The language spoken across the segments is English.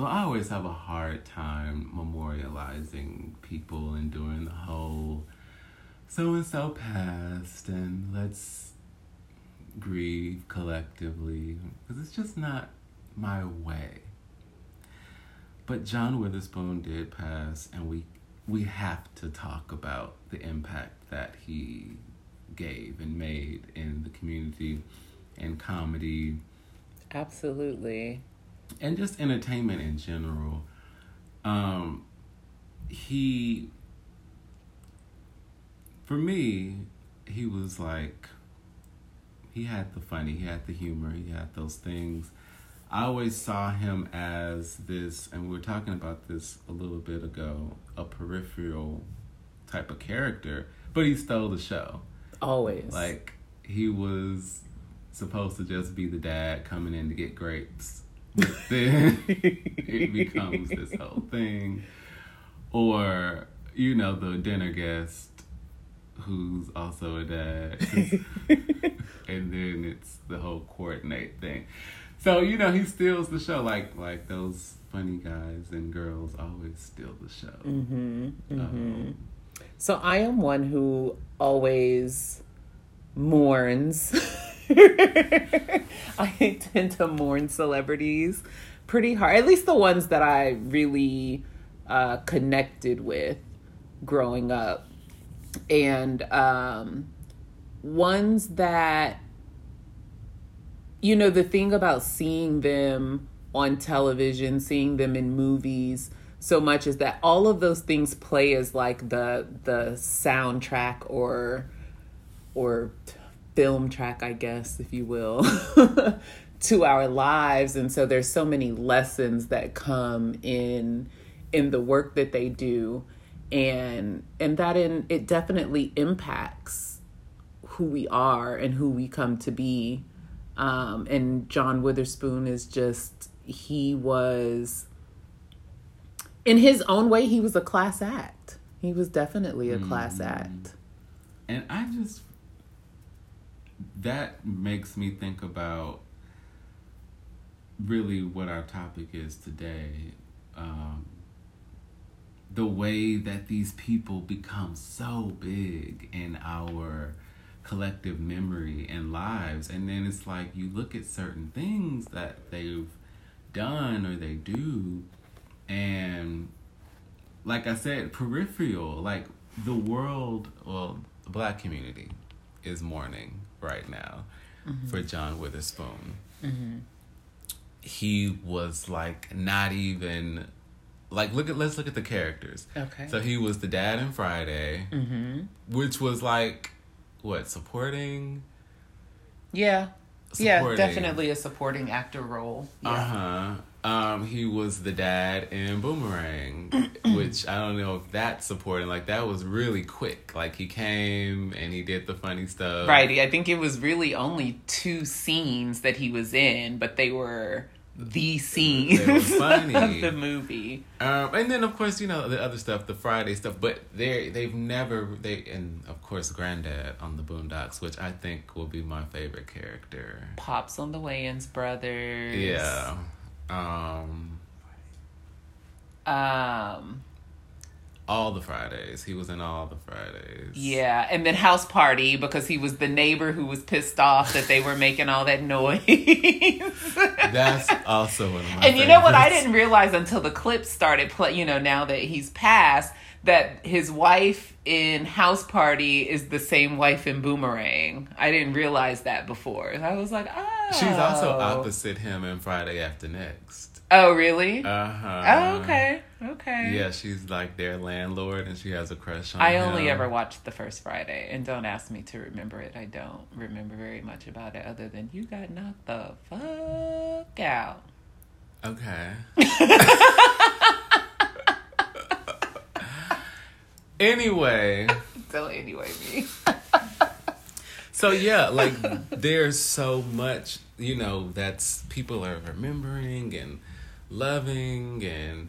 well, I always have a hard time memorializing people and doing the whole so and so passed and let's grieve collectively because it's just not my way. But John Witherspoon did pass, and we we have to talk about the impact that he gave and made in the community and comedy. Absolutely. And just entertainment in general. Um, he, for me, he was like, he had the funny, he had the humor, he had those things. I always saw him as this, and we were talking about this a little bit ago, a peripheral type of character, but he stole the show. Always. Like, he was supposed to just be the dad coming in to get grapes. But then it becomes this whole thing. Or, you know, the dinner guest who's also a dad. and then it's the whole coordinate thing. So, you know, he steals the show like like those funny guys and girls always steal the show. Mm-hmm. Mm-hmm. Um, so I am one who always mourns. I tend to mourn celebrities pretty hard. At least the ones that I really uh, connected with growing up, and um, ones that you know the thing about seeing them on television, seeing them in movies so much is that all of those things play as like the the soundtrack or or film track, I guess, if you will, to our lives. And so there's so many lessons that come in in the work that they do and and that in it definitely impacts who we are and who we come to be um, and John Witherspoon is just, he was, in his own way, he was a class act. He was definitely a mm. class act. And I just, that makes me think about really what our topic is today. Um, the way that these people become so big in our collective memory and lives. And then it's like you look at certain things that they've done or they do, and like I said, peripheral, like the world, well, the black community is mourning right now mm-hmm. for John Witherspoon. Mm-hmm. He was like not even like look at let's look at the characters. Okay. So he was the dad in Friday, mm-hmm. which was like what supporting? Yeah, supporting. yeah, definitely a supporting actor role. Yeah. Uh huh. Um, he was the dad in Boomerang, which I don't know if that's supporting. Like that was really quick. Like he came and he did the funny stuff. Right. I think it was really only two scenes that he was in, but they were the scene of the movie. Um, and then of course you know the other stuff, the Friday stuff, but they they've never they and of course Granddad on the Boondocks, which I think will be my favorite character. Pops on the Wayans brothers. Yeah. Um. Um all the Fridays. He was in all the Fridays. Yeah, and then House Party because he was the neighbor who was pissed off that they were making all that noise. That's also one of my. And favorites. you know what? I didn't realize until the clip started play. You know, now that he's passed, that his wife in House Party is the same wife in Boomerang. I didn't realize that before. I was like, oh. She's also oh. opposite him in Friday After Next. Oh, really? Uh huh. Oh, okay. Okay. Yeah, she's like their landlord and she has a crush on I him. only ever watched the first Friday, and don't ask me to remember it. I don't remember very much about it other than you got knocked the fuck out. Okay. anyway. Don't anyway me. so yeah, like there's so much, you know, that's people are remembering and loving and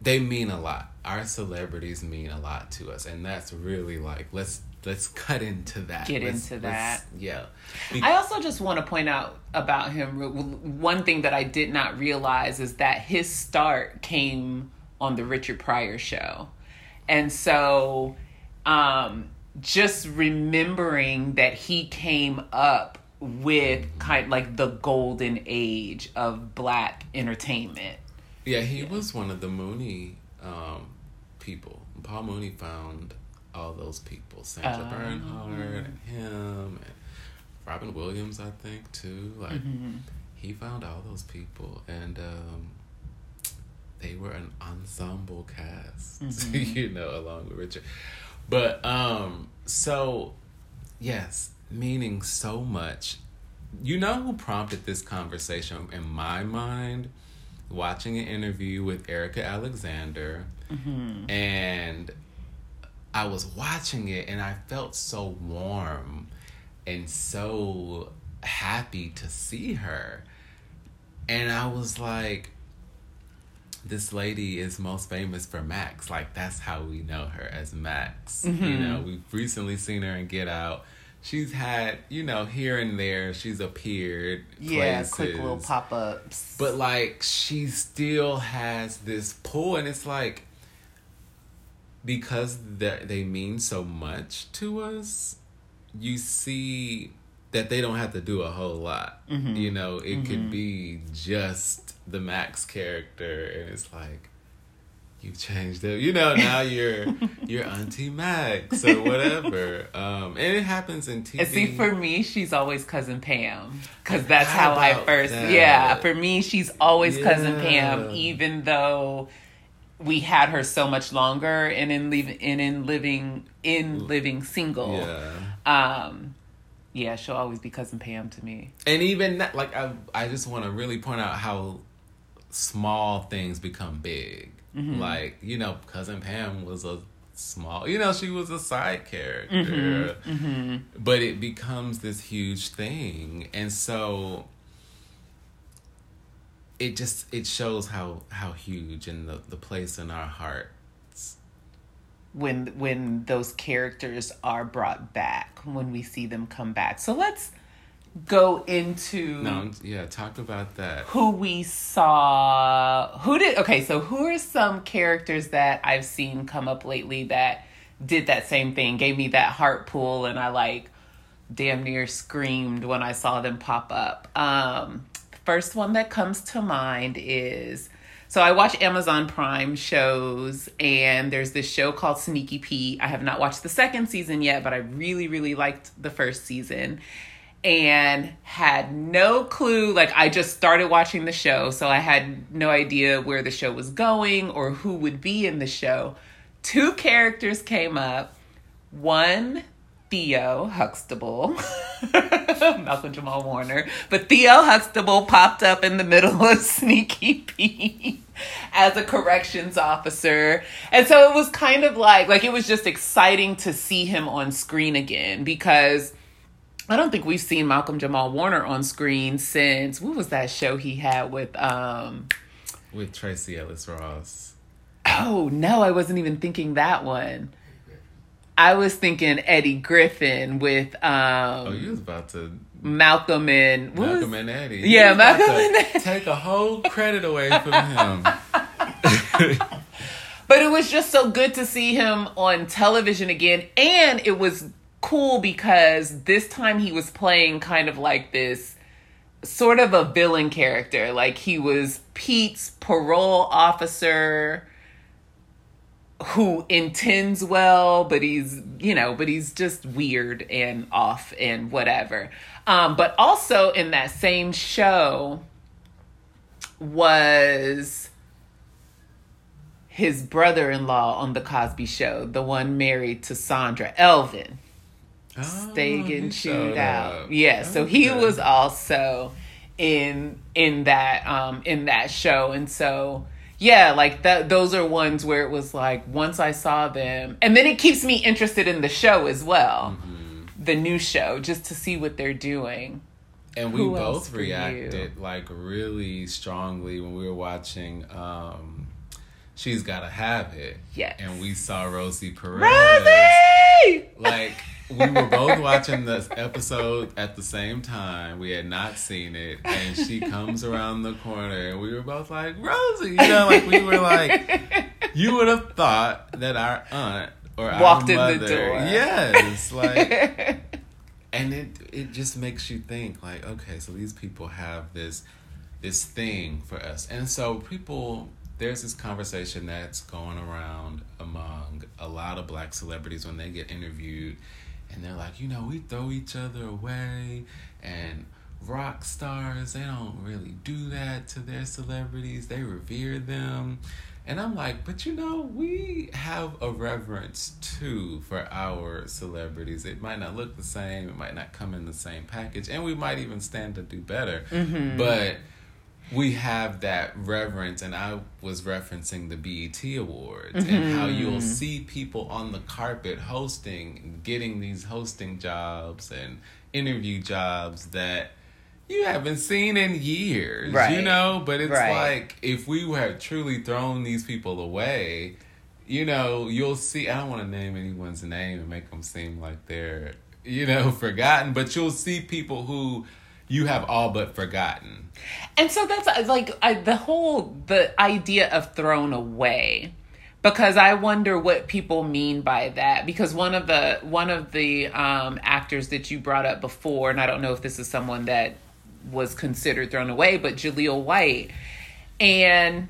they mean a lot. Our celebrities mean a lot to us, and that's really like let's let's cut into that. Get Let's- into that. Yeah. I also just want to point out about him one thing that I did not realize is that his start came on the Richard Pryor show. And so um just remembering that he came up with kind of like the golden age of black entertainment. Yeah, he was one of the Mooney um, people. Paul Mooney found all those people. Sandra Oh. Bernhard and him and Robin Williams, I think, too. Like Mm-hmm. he found all those people and um, they were an ensemble cast, Mm-hmm. you know, along with Richard. But um, so yes, meaning so much. You know who prompted this conversation in my mind? Watching an interview with Erika Alexander, mm-hmm. and I was watching it, and I felt so warm and so happy to see her. And I was like, this lady is most famous for Max. Like that's how we know her as Max. You mm-hmm. know, we've recently seen her in Get Out. She's had, you know, here and there, she's appeared. Yeah, places. quick little pop ups. But like she still has this pull and it's like because they they mean so much to us, you see that they don't have to do a whole lot. Mm-hmm. You know, it could mm-hmm. be just the Max character and it's like you changed it. You know, now you're you're Auntie Max or whatever. Um and it happens in TV. And see, for me, she's always cousin Pam because that's how forgot I first. that. Yeah, for me, she's always cousin Pam, even though we had her so much longer and in living and in living in living single. yeah. Um, yeah, she'll always be cousin Pam to me. and even that, like I, I just want to really point out how small things become big. Mm-hmm. Like you know, cousin Pam was a small, you know, she was a side character, mm-hmm. Mm-hmm. but it becomes this huge thing, and so it just it shows how how huge and the the place in our hearts. when when those characters are brought back when we see them come back. So let's go into No, yeah, talk about that. who we saw. Who did okay so who are some characters that i've seen come up lately that did that same thing gave me that heart pull and i like damn near screamed when i saw them pop up? Um first one that comes to mind is so i watch amazon prime shows and there's this show called sneaky pete. I have not watched the second season yet but i really really liked the first season and had no clue. Like, I just started watching the show, so I had no idea where the show was going or who would be in the show. Two characters came up. One, Theo Huxtable, Malcolm Jamal Warner, but Theo Huxtable popped up in the middle of Sneaky Pete as a corrections officer. And so it was kind of like like it was just exciting to see him on screen again because I don't think we've seen Malcolm Jamal Warner on screen since what was that show he had with um With Tracee Ellis Ross. oh no, I wasn't even thinking that one. I was thinking Eddie Griffin with um Oh, you was about to Malcolm and what Malcolm was- and Eddie. Yeah, Malcolm and Eddie. Take a whole credit away from him. But it was just so good to see him on television again. And it was cool because this time he was playing kind of like this sort of a villain character. Like he was Pete's parole officer who intends well, but he's, you know, but he's just weird and off and whatever. Um, but also in that same show was his brother-in-law on the Cosby Show, the one married to Sandra Elvin, Oh, Stegan he chewed out. up. Yeah, so he was also in in that um in that show, and so yeah, like that. Those are ones where it was like once I saw them, and then it keeps me interested in the show as well, Mm-hmm. the new show, just to see what they're doing. And we Who both you? reacted like really strongly when we were watching um She's Gotta Have It. Yes. And we saw Rosie Perez. Rosie! Like we were both watching this episode at the same time. We had not seen it, and she comes around the corner, and we were both like, "Rosie," you know, like we were like, you would have thought that our aunt or Walked our in mother, the door. yes, like, and it it just makes you think, like, okay, so these people have this this thing for us, and so people. There's this conversation that's going around among a lot of black celebrities when they get interviewed and they're like, you know, we throw each other away, and rock stars, they don't really do that to their celebrities, they revere them. And I'm like, but you know, we have a reverence too for our celebrities. It might not look the same, it might not come in the same package, and we might even stand to do better. Mm-hmm. But we have that reverence and i was referencing the BET awards and mm-hmm. how you'll see people on the carpet hosting getting these hosting jobs and interview jobs that you haven't seen in years you know? But it's Right. like if we have truly thrown these people away you know you'll see i don't want to name anyone's name and make them seem like they're you know forgotten but you'll see people who you have all but forgotten. And so that's uh, like I, the whole the idea of thrown away because I wonder what people mean by that because one of the one of the um, actors that you brought up before and I don't know if this is someone that was considered thrown away but Jaleel White. And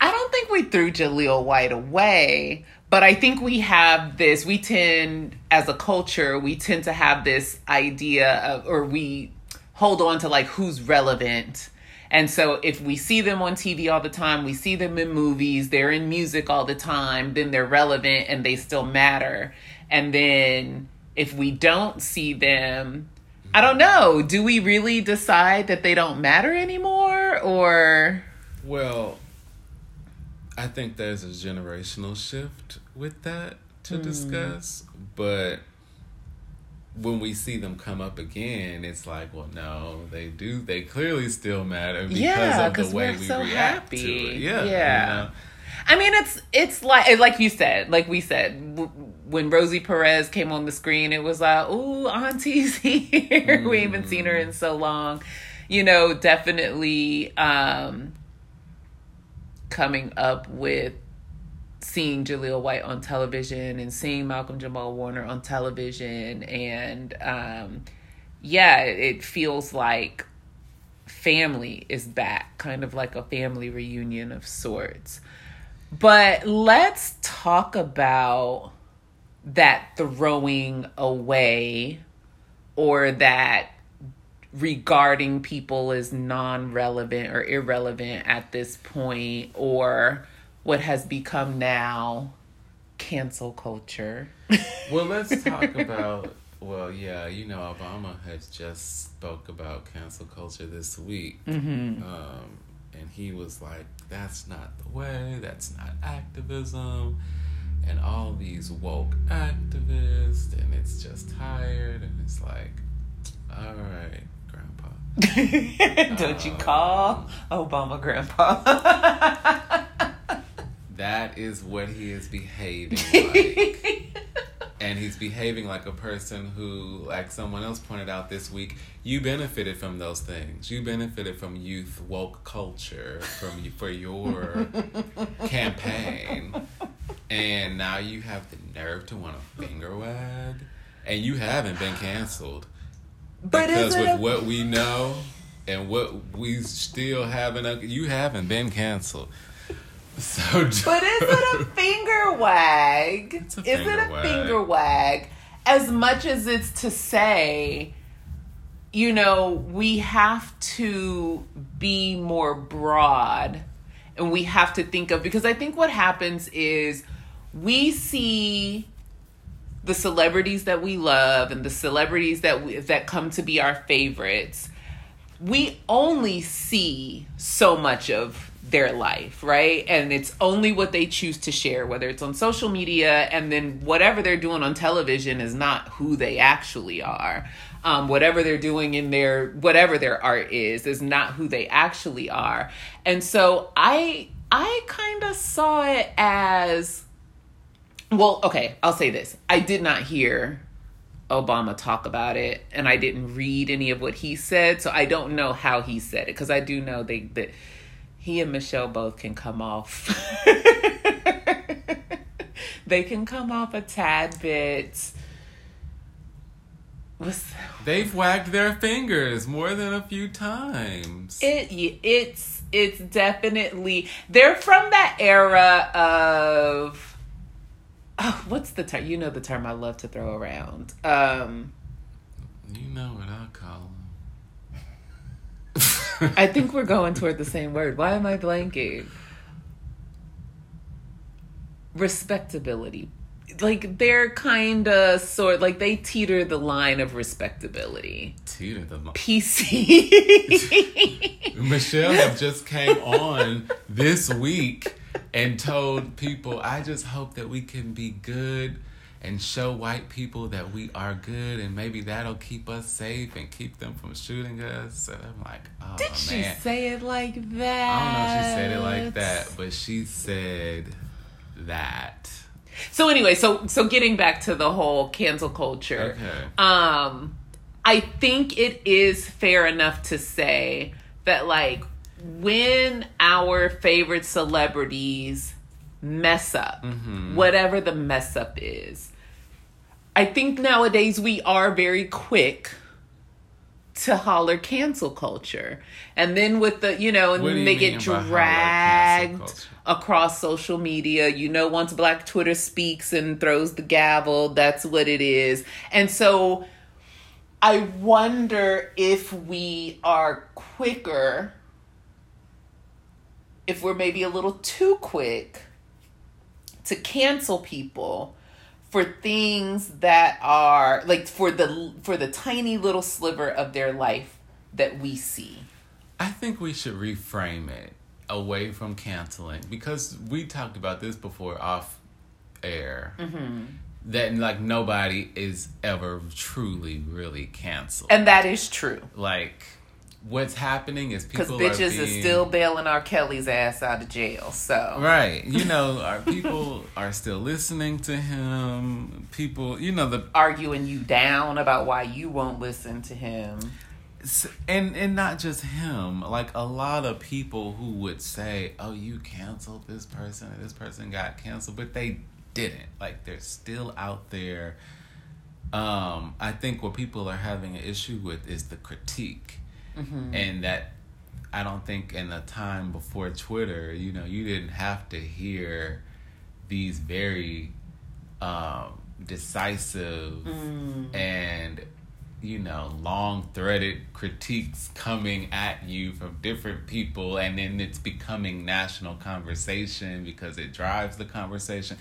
I don't think we threw Jaleel White away, but I think we have this, we tend, as a culture, we tend to have this idea of, or we hold on to like who's relevant. And so if we see them on TV all the time, we see them in movies, they're in music all the time, then they're relevant and they still matter. And then if we don't see them, I don't know, do we really decide that they don't matter anymore or Well, I think there's a generational shift with that to mm. discuss, but when we see them come up again, it's like, well, no, they do. They clearly still matter because Yeah, of the way we're we so react to it. Yeah, Yeah. you know? I mean, it's it's like eh, like you said, like we said, w- when Rosie Perez came on the screen, it was like, "Ooh, Auntie's here. we haven't seen her in mm. so long." You know, definitely um, coming up with seeing Jaleel White on television and seeing Malcolm Jamal Warner on television, and um, yeah, it feels like family is back, kind of like a family reunion of sorts. But let's talk about that throwing away or that regarding people as non relevant or irrelevant at this point, or what has become now cancel culture. Well, let's talk about. Well, yeah, you know, Obama has just spoke about cancel culture this week, Mm-hmm. um, and he was like, "That's not the way. That's not activism." And all these woke activists, and it's just tired, and it's like, all right, Grandpa. Don't you call Obama grandpa? That is what he is behaving like. and he's behaving like a person who, like someone else pointed out this week, you benefited from those things. You benefited from youth woke culture from for your campaign, and now you have the nerve to want to finger wag, and you haven't been canceled but because with a- what we know and what we still haven't, uh, you haven't been canceled. So, But is it a finger wag? It's a is it a wag. finger wag? As much as it's to say, you know, we have to be more broad and we have to think of because I think what happens is we see the celebrities that we love and the celebrities that we, that come to be our favorites we only see so much of their life, right? And it's only what they choose to share, whether it's on social media, and then whatever they're doing on television is not who they actually are. Um, whatever they're doing in their whatever their art is is not who they actually are. And so I I kind of saw it as well, okay, I'll say this. I did not hear Obama talk about it and I didn't read any of what he said, so I don't know how he said it because I do know they that he and Michelle both can come off they can come off a tad bit what's They've wagged their fingers more than a few times. it it's it's definitely they're from that era of oh, what's the term you know the term i love to throw around um you know what I call them. i think we're going toward the same word. Why am i blanking? Respectability. Like they're kind of sort like they teeter the line of respectability. Teeter the line. pc Michelle have just came on this week and told people, I just hope that we can be good and show white people that we are good and maybe that'll keep us safe and keep them from shooting us. And I'm like, oh Did she say it like that? I don't know if she said it like that, but she said that. So anyway, so so getting back to the whole cancel culture. Okay. Um I think it is fair enough to say that like when our favorite celebrities mess up, Mm-hmm. whatever the mess up is, I think nowadays we are very quick to holler cancel culture. And then with the, you know, and you they get by holler cancel dragged across social media. You know, once Black Twitter speaks and throws the gavel, that's what it is. And so I wonder if we are quicker, if we're maybe a little too quick to cancel people for things that are like for the for the tiny little sliver of their life that we see. I think we should reframe it away from canceling because we talked about this before off air. Mm-hmm. That like nobody is ever truly really canceled. And that is true. like what's happening is people Because bitches are being, still bailing R. Kelly's ass out of jail. So right. You know, our people are still listening to him. People, you know the arguing you down about why you won't listen to him. And and not just him like a lot of people who would say oh you canceled this person and this person got canceled but they didn't like they're still out there um i think what people are having an issue with is the critique and that i don't think in the time before twitter you know you didn't have to hear these very um decisive and you know, long threaded critiques coming at you from different people, and then it's becoming national conversation because it drives the conversation.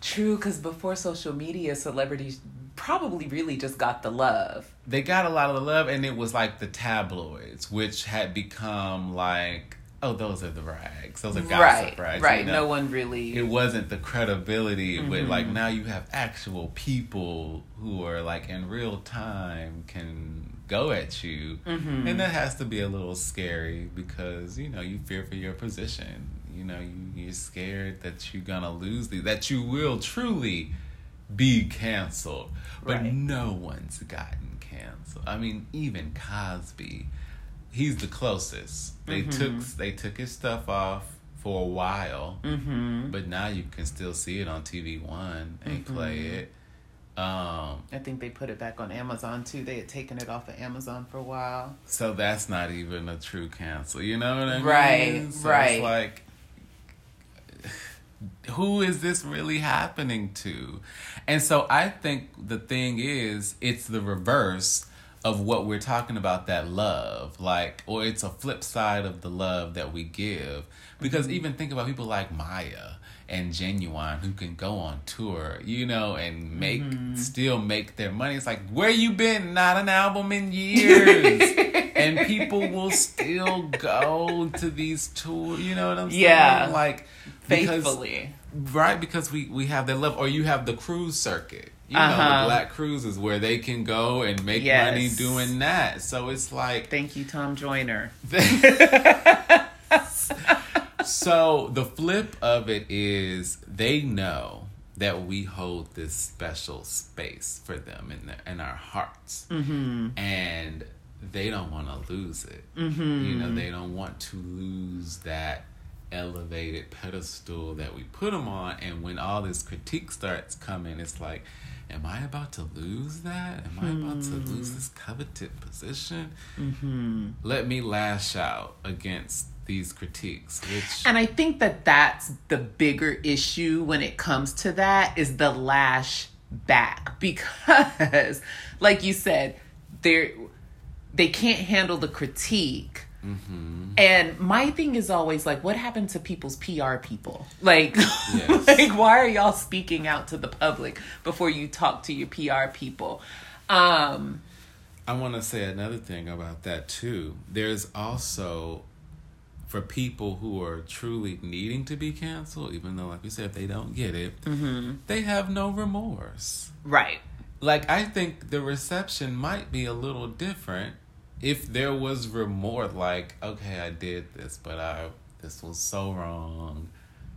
True, because before social media, celebrities probably really just got the love. They got a lot of the love, and it was like the tabloids, which had become like, oh, those are the rags, those are gossip right, rags. right. you know? No one really. it wasn't the credibility but Mm-hmm. like now you have actual people who are like in real time can go at you Mm-hmm. and that has to be a little scary because you know you fear for your position you know you, you're scared that you're gonna lose the that you will truly be canceled but Right. no one's gotten canceled i mean even cosby he's the closest they took they took his stuff off for a while mm-hmm. but now you can still see it on TV One and play it. Um, I think they put it back on Amazon too. They had taken it off of Amazon for a while. so that's not even a true cancel. You know what I mean? Right, So right. It's like, who is this really happening to? And so I think the thing is, it's the reverse of what we're talking about that love like or it's a flip side of the love that we give. Because mm-hmm. even think about people like Mya and Ginuwine who can go on tour you know and make mm-hmm. still make their money. It's like where you been? Not an album in years and people will still go to these tours you know what i'm saying Yeah. like because- Faithfully. Right, because we we have that love, or you have the cruise circuit. You know, Uh-huh. the black cruises where they can go and make Yes. money doing that. So it's like, Thank you, Tom Joyner. so the flip of it is they know that we hold this special space for them in their, in our hearts, mm-hmm. and they don't want to lose it. Mm-hmm. You know, they don't want to lose that elevated pedestal that we put them on. And when all this critique starts coming, it's like, am I about to lose that? Am I about to lose this coveted position? Mm-hmm. Let me lash out against these critiques which and i think that that's the bigger issue when it comes to that is the lash back because like you said they're they can't handle the critique mm-hmm. and my thing is always like what happened to people's pr people like yes. like why are y'all speaking out to the public before you talk to your pr people um i want to say another thing about that too there's also for people who are truly needing to be canceled, even though, like we said, if they don't get it, mm-hmm. they have no remorse. Right. Like, I think the reception might be a little different if there was remorse, like, okay, I did this, but I, this was so wrong.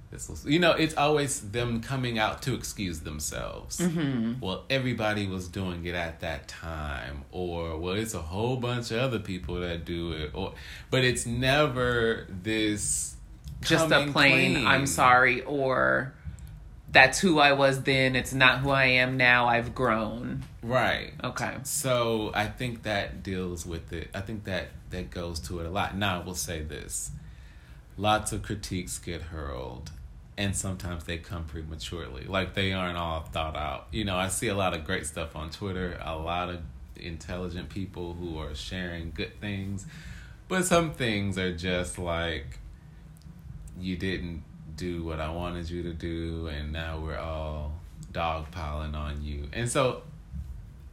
This was you know it's always them coming out to excuse themselves. Mm-hmm. well everybody was doing it at that time or well it's a whole bunch of other people that do it or but it's never this just a plain i'm sorry or that's who i was then. It's not who i am now. I've grown. Right. Okay. So i think that deals with it. I think that that goes to it a lot. Now i will say this. Lots of critiques get hurled and sometimes they come prematurely. Like they aren't all thought out. You know, I see a lot of great stuff on Twitter, a lot of intelligent people who are sharing good things, but some things are just like you didn't do what I wanted you to do, and now we're all dogpiling on you. And so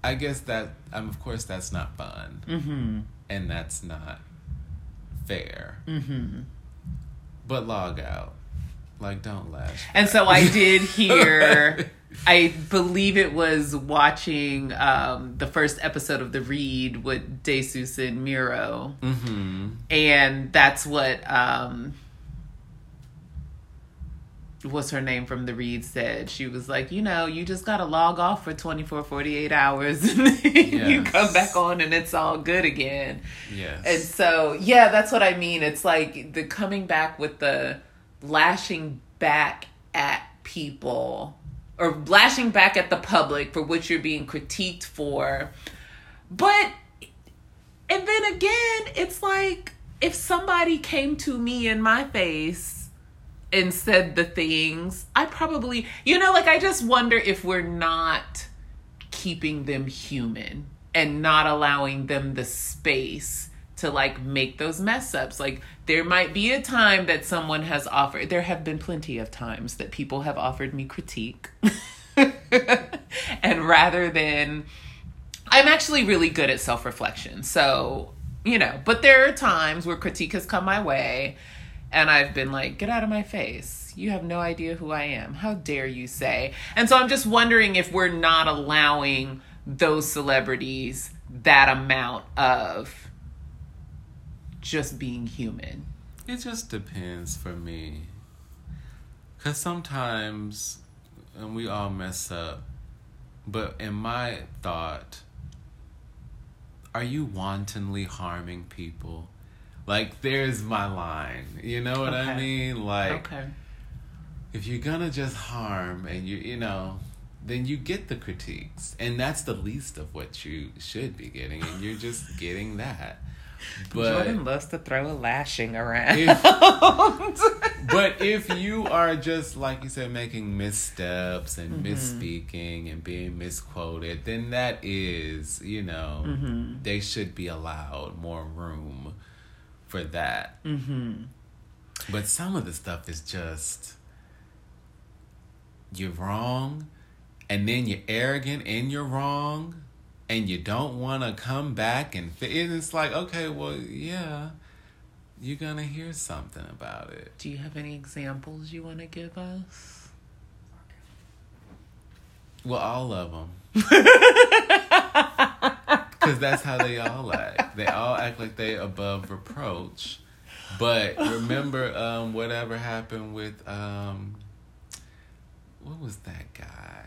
I guess that, um, of course, that's not fun. Mm-hmm. And that's not fair. Mm-hmm. But log out like, don't laugh. And so I did hear. I believe it was watching um, the first episode of The Read with Desus and Mero. Mm-hmm. And that's what um, what's her name from the read said she was like you know you just gotta log off for 24 48 hours and yes. you come back on and it's all good again yes and so yeah that's what i mean it's like the coming back with the lashing back at people or lashing back at the public for what you're being critiqued for. But, and then again, it's like if somebody came to me in my face and said the things, I probably, you know, like I just wonder if we're not keeping them human and not allowing them the space to like make those mess ups. Like there might be a time that someone has offered, there have been plenty of times that people have offered me critique. and rather than, I'm actually really good at self reflection. So, you know, but there are times where critique has come my way and I've been like, get out of my face. You have no idea who I am. How dare you say? And so I'm just wondering if we're not allowing those celebrities that amount of just being human? It just depends for me. Because sometimes, and we all mess up, but in my thought, are you wantonly harming people? Like, there's my line. You know what okay. I mean? Like, okay. if you're gonna just harm and you, you know, then you get the critiques. And that's the least of what you should be getting. And you're just getting that. But Jordan loves to throw a lashing around. If, but if you are just like you said, making missteps and mm-hmm. misspeaking and being misquoted, then that is, you know, mm-hmm. they should be allowed more room for that. Mm-hmm. But some of the stuff is just you're wrong, and then you're arrogant and you're wrong and you don't want to come back and it's like okay well yeah you're gonna hear something about it do you have any examples you want to give us well all of them because that's how they all act they all act like they above reproach but remember um, whatever happened with um, what was that guy?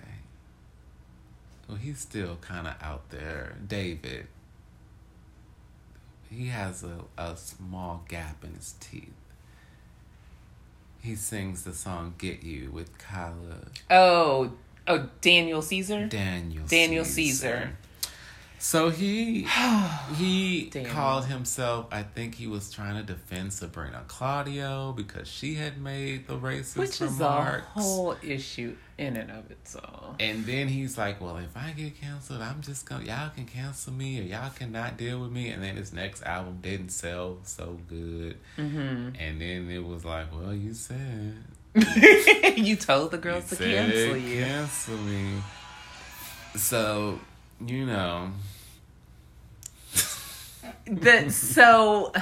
Well, he's still kind of out there. David. He has a, a small gap in his teeth. He sings the song "Get You" with Kyla. Oh, oh, Daniel Caesar. Daniel. Daniel Caesar. So he he Damn. called himself. I think he was trying to defend Sabrina Claudio because she had made the racist Which is a whole issue in and of itself. And then he's like, "Well, if I get canceled, I'm just gonna y'all can cancel me or y'all cannot deal with me." And then his next album didn't sell so good. Mm-hmm. And then it was like, "Well, you said you told the girls you to cancel you. cancel me." So you know The, so,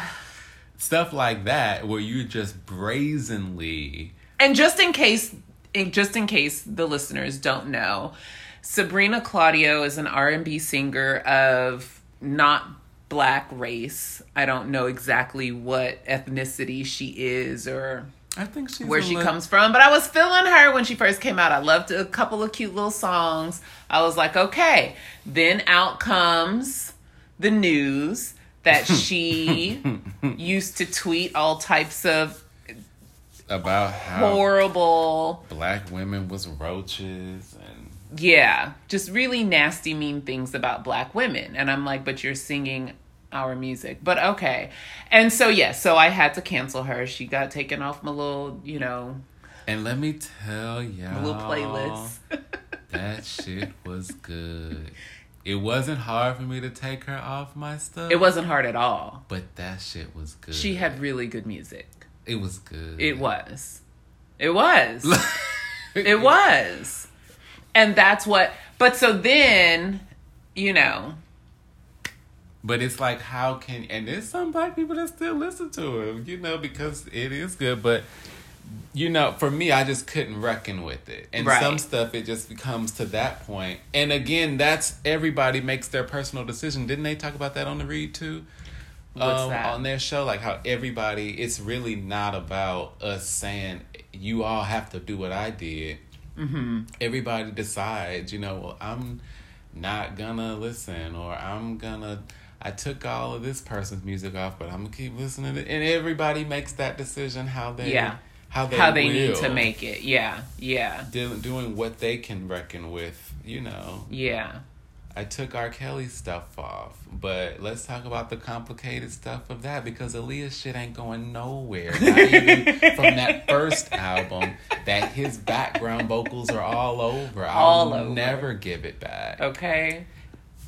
stuff like that where you just brazenly and just in case, just in case the listeners don't know, Sabrina Claudio is an R and B singer of not black race. I don't know exactly what ethnicity she is or I think she's where she li- comes from. But I was feeling her when she first came out. I loved a couple of cute little songs. I was like, okay. Then out comes the news that she used to tweet all types of about how horrible, black women was roaches and yeah, just really nasty, mean things about black women. And I'm like, but you're singing our music. But okay. And so, yes, yeah, so I had to cancel her. She got taken off my little, you know, and let me tell y'all my little playlist. that shit was good. It wasn't hard for me to take her off my stuff. it wasn't hard at all. but that shit was good. She had really good music. it was good. It was. It was. it was. And that's what but so then, you know, But it's like, how can and there's some black people that still listen to him, you know, because it is good. But you know, for me, I just couldn't reckon with it, and Right. some stuff it just becomes to that point. And again, that's everybody makes their personal decision. Didn't they talk about that on the read too? What's um, that? on their show, like how everybody, it's really not about us saying you all have to do what I did. mm-hmm. everybody decides, you know, well, I'm not gonna listen, or I'm gonna. I took all of this person's music off, but I'm gonna keep listening. To, and everybody makes that decision how they, Yeah. how they, how they need to make it. Yeah. Yeah. Do- doing what they can reckon with. You know, Yeah. I took R. Kelly stuff off, but let's talk about the complicated stuff of that because Aaliyah's shit ain't going nowhere. Not even from that first album, that his background vocals are all over. All I'll over. never give it back. Okay.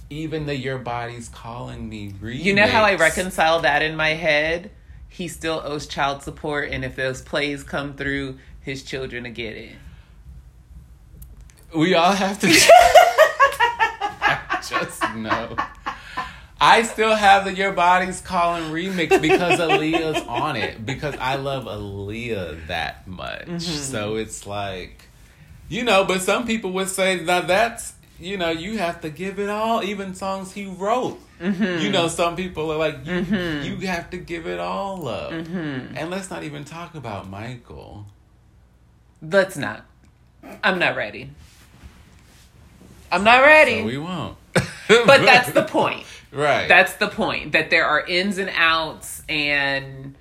Even the Your Body's Calling Me remix. You know how I reconcile that in my head? He still owes child support and if those plays come through, his children will get it. We all have to. I just know. I still have the Your Body's Calling remix because Aaliyah's on it. Because I love Aaliyah that much. Mm-hmm. So it's like, you know, but some people would say that that's, you know, you have to give it all, even songs he wrote. Mm-hmm. You know, some people are like, you, you have to give it all up. Mm-hmm. And let's not even talk about Michael. Let's not. I'm not ready. I'm not ready. So we won't. but that's the point. Right. That's the point. That there are ins and outs and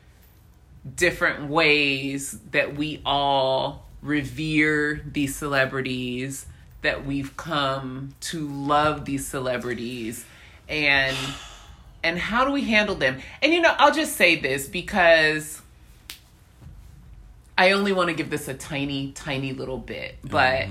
different ways that we all revere these celebrities, that we've come to love these celebrities and and how do we handle them? And you know, I'll just say this because I only want to give this a tiny, tiny little bit, but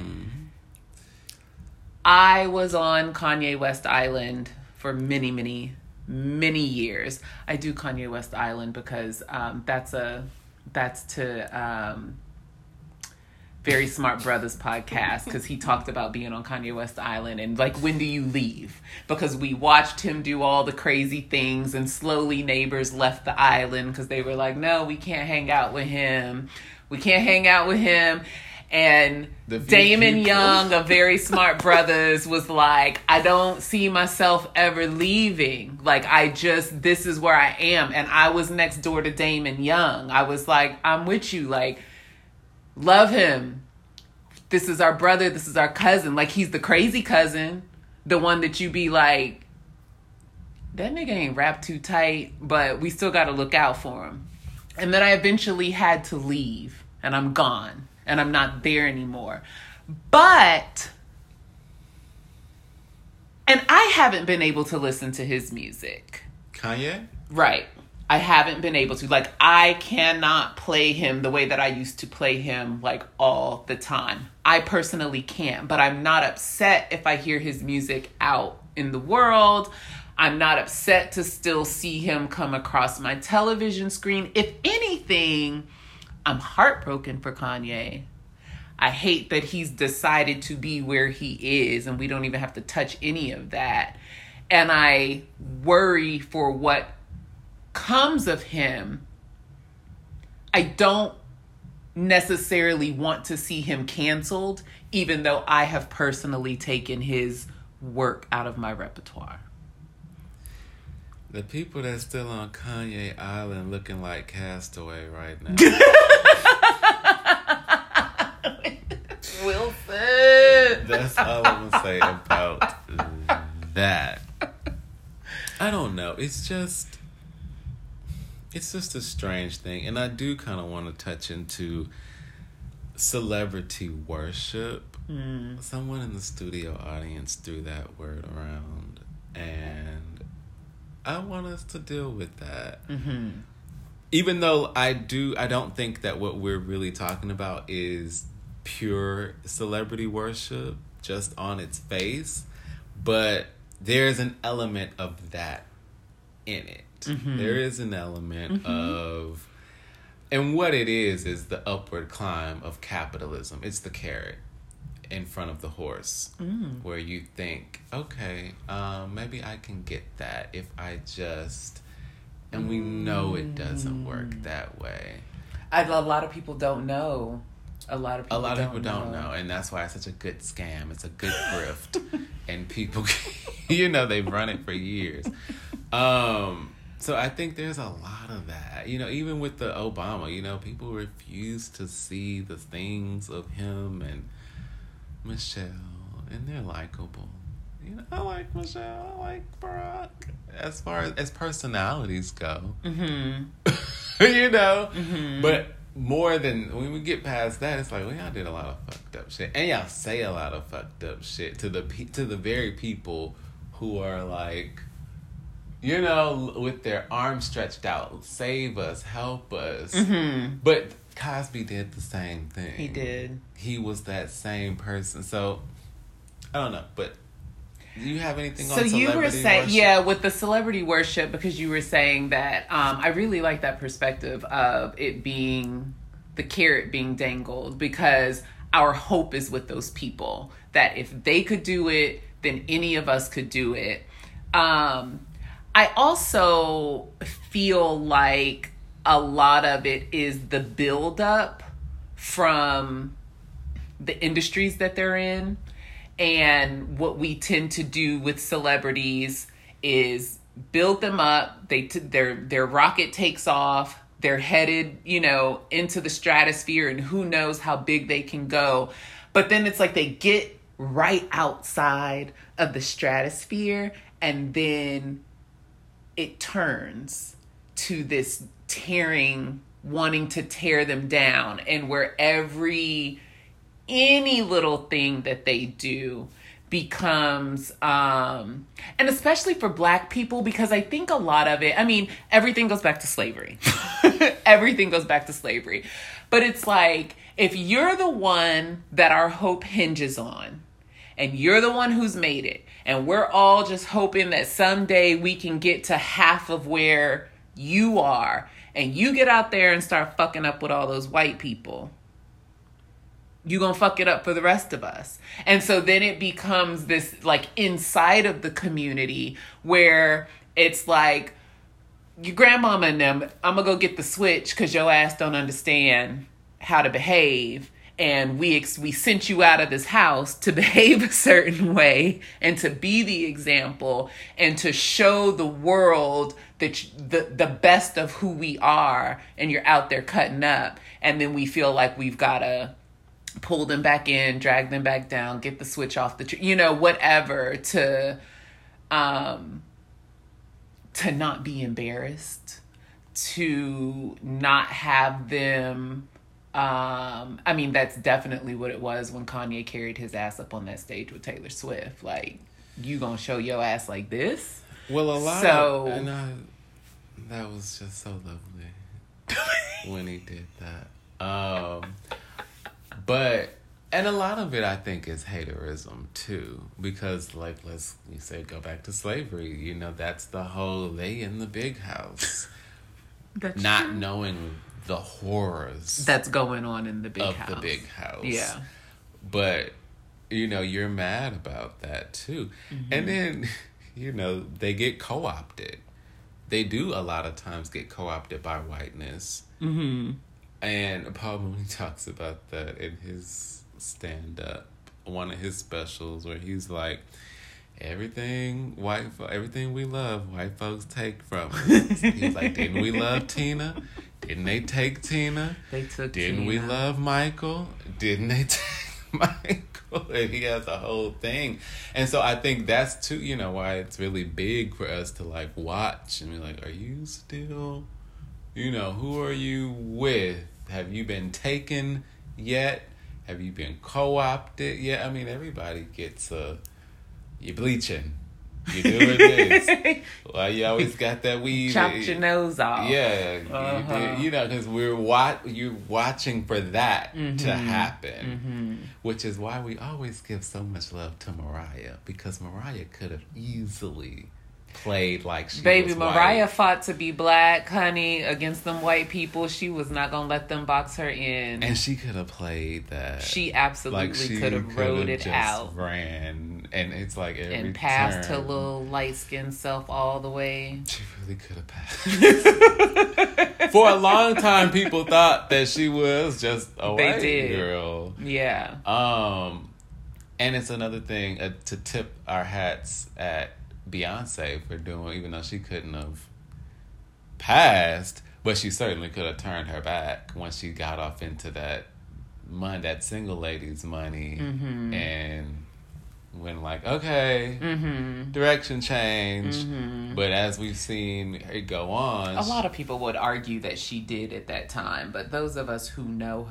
I was on Kanye West Island for many, many, many years. I do Kanye West Island because um, that's a that's to um, Very Smart Brothers podcast because he talked about being on Kanye West Island and like when do you leave? Because we watched him do all the crazy things and slowly neighbors left the island because they were like, no, we can't hang out with him. We can't hang out with him. And Damon. Young of Very Smart Brothers was like, I don't see myself ever leaving. Like, I just, this is where I am. And I was next door to Damon Young. I was like, I'm with you. Like, love him. this is our brother, this is our cousin. Like he's the crazy cousin, the one that you be like, that nigga ain't wrapped too tight, but we still got to look out for him. And then I eventually had to leave, and I'm gone, and I'm not there anymore. But, and I haven't been able to listen to his music. Kanye? Right. I haven't been able to. Like, I cannot play him the way that I used to play him, like, all the time. I personally can't, but I'm not upset if I hear his music out in the world. I'm not upset to still see him come across my television screen. If anything, I'm heartbroken for Kanye. I hate that he's decided to be where he is and we don't even have to touch any of that. And I worry for what comes of him. I don't necessarily want to see him canceled, even though I have personally taken his work out of my repertoire. The people that's still on Kanye Island looking like Castaway right now. Wilson. That's all I'm gonna say about that. I don't know. It's just it's just a strange thing. And I do kind of want to touch into celebrity worship. Mm. Someone in the studio audience threw that word around, and I want us to deal with that. Mm-hmm. Even though I do, I don't think that what we're really talking about is pure celebrity worship just on its face, but there's an element of that in it. Mm-hmm. There is an element mm-hmm. of and what it is is the upward climb of capitalism. It's the carrot in front of the horse mm. where you think, okay, um, maybe I can get that if I just and we know it doesn't work mm. that way. I, a lot of people don't know. A lot of people a lot of people don't know. know. and that's why it's such a good scam. It's a good grift, and people, you know, they've run it for years. Um, so I think there's a lot of that. You know, even with the Obama, you know, people refuse to see the things of him and Michelle, and they're likable. You know, I like Michelle. I like Barack. As far as, as personalities go, mm-hmm. you know, mm-hmm. but more than when we get past that, it's like, well, y'all did a lot of fucked up shit, and y'all say a lot of fucked up shit to the to the very people who are like you know, with their arms stretched out, save us, help us. Mm-hmm. But Cosby did the same thing. He did. He was that same person. So I don't know, but do you have anything so you were saying yeah with the celebrity worship because you were saying that um, i really like that perspective of it being the carrot being dangled because our hope is with those people that if they could do it then any of us could do it um, I also feel like a lot of it is the buildup from the industries that they're in. And what we tend to do with celebrities is build them up. They t- their their rocket takes off. They're headed, you know, into the stratosphere, and who knows how big they can go. But then it's like they get right outside of the stratosphere, and then it turns to this tearing wanting to tear them down and where every any little thing that they do becomes um and especially for black people because i think a lot of it i mean everything goes back to slavery. Everything goes back to slavery. But it's like if you're the one that our hope hinges on and you're the one who's made it and we're all just hoping that someday we can get to half of where you are. And you get out there and start fucking up with all those white people. You're to fuck it up for the rest of us. And so then it becomes this like inside of the community where it's like, your grandmama and them, I'm gonna go get the switch because your ass don't understand how to behave and we ex- we sent you out of this house to behave a certain way and to be the example and to show the world that you, the the best of who we are and you're out there cutting up. And then we feel like we've got to pull them back in, drag them back down, get the switch off the tree, you know, whatever to um to not be embarrassed, to not have them um I mean that's definitely what it was when Kanye carried his ass up on that stage with Taylor Swift. Like you gonna show your ass like this? Well, a lot So- of and I, that was just so lovely when he did that. Um, but and a lot of it, I think, is haterism too, because like let's we say go back to slavery. You know, that's the whole they in the big house, That's not true. knowing the horrors that's going on in the big of house. the big house. Yeah. But you know, you're mad about that too. Mm-hmm. And then, you know, they get co-opted. They do a lot of times get co-opted by whiteness. Mm-hmm. And Paul Mooney talks about that in his stand up, one of his specials where he's like Everything white, fo- everything we love, white folks take from us. He's like, didn't we love Tina? Didn't they take Tina? They took Didn't we love Michael? Didn't they take Michael? And he has a whole thing. And so I think that's too, you know, why it's really big for us to like watch and be like, are you still, you know, who are you with? Have you been taken yet? Have you been co opted yet? I mean, everybody gets a, you're bleaching. You doing this. Why you always got that weave? Chopped your nose off. Yeah, you Uh-huh. did- you, know, because we're you're watching for that to Mhm. happen, Mhm. which is why we always give so much love to Mariah because Mariah could have easily played like she Baby Mariah white. fought to be black, honey, against them white people. She was not gonna let them box her in. and she could have played that. she absolutely like could have rode it just out ran, and it's like every and passed her turn, little light skinned self all the way. She really could have passed. For a long time, people thought that she was just a They white did. girl. Yeah. Um, and it's another thing uh, to tip our hats at Beyonce for doing, even though she couldn't have passed, but she certainly could have turned her back once she got off into that money, that single ladies' money, Mhm. and when like, okay, Mm-hmm. direction change. Mhm. But as we've seen it go on, A lot of people would argue that she did at that time, but those of us who know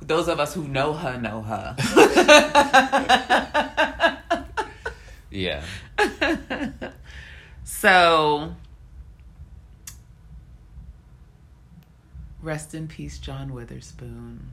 those of us who know her know her. yeah, so rest in peace, John Witherspoon.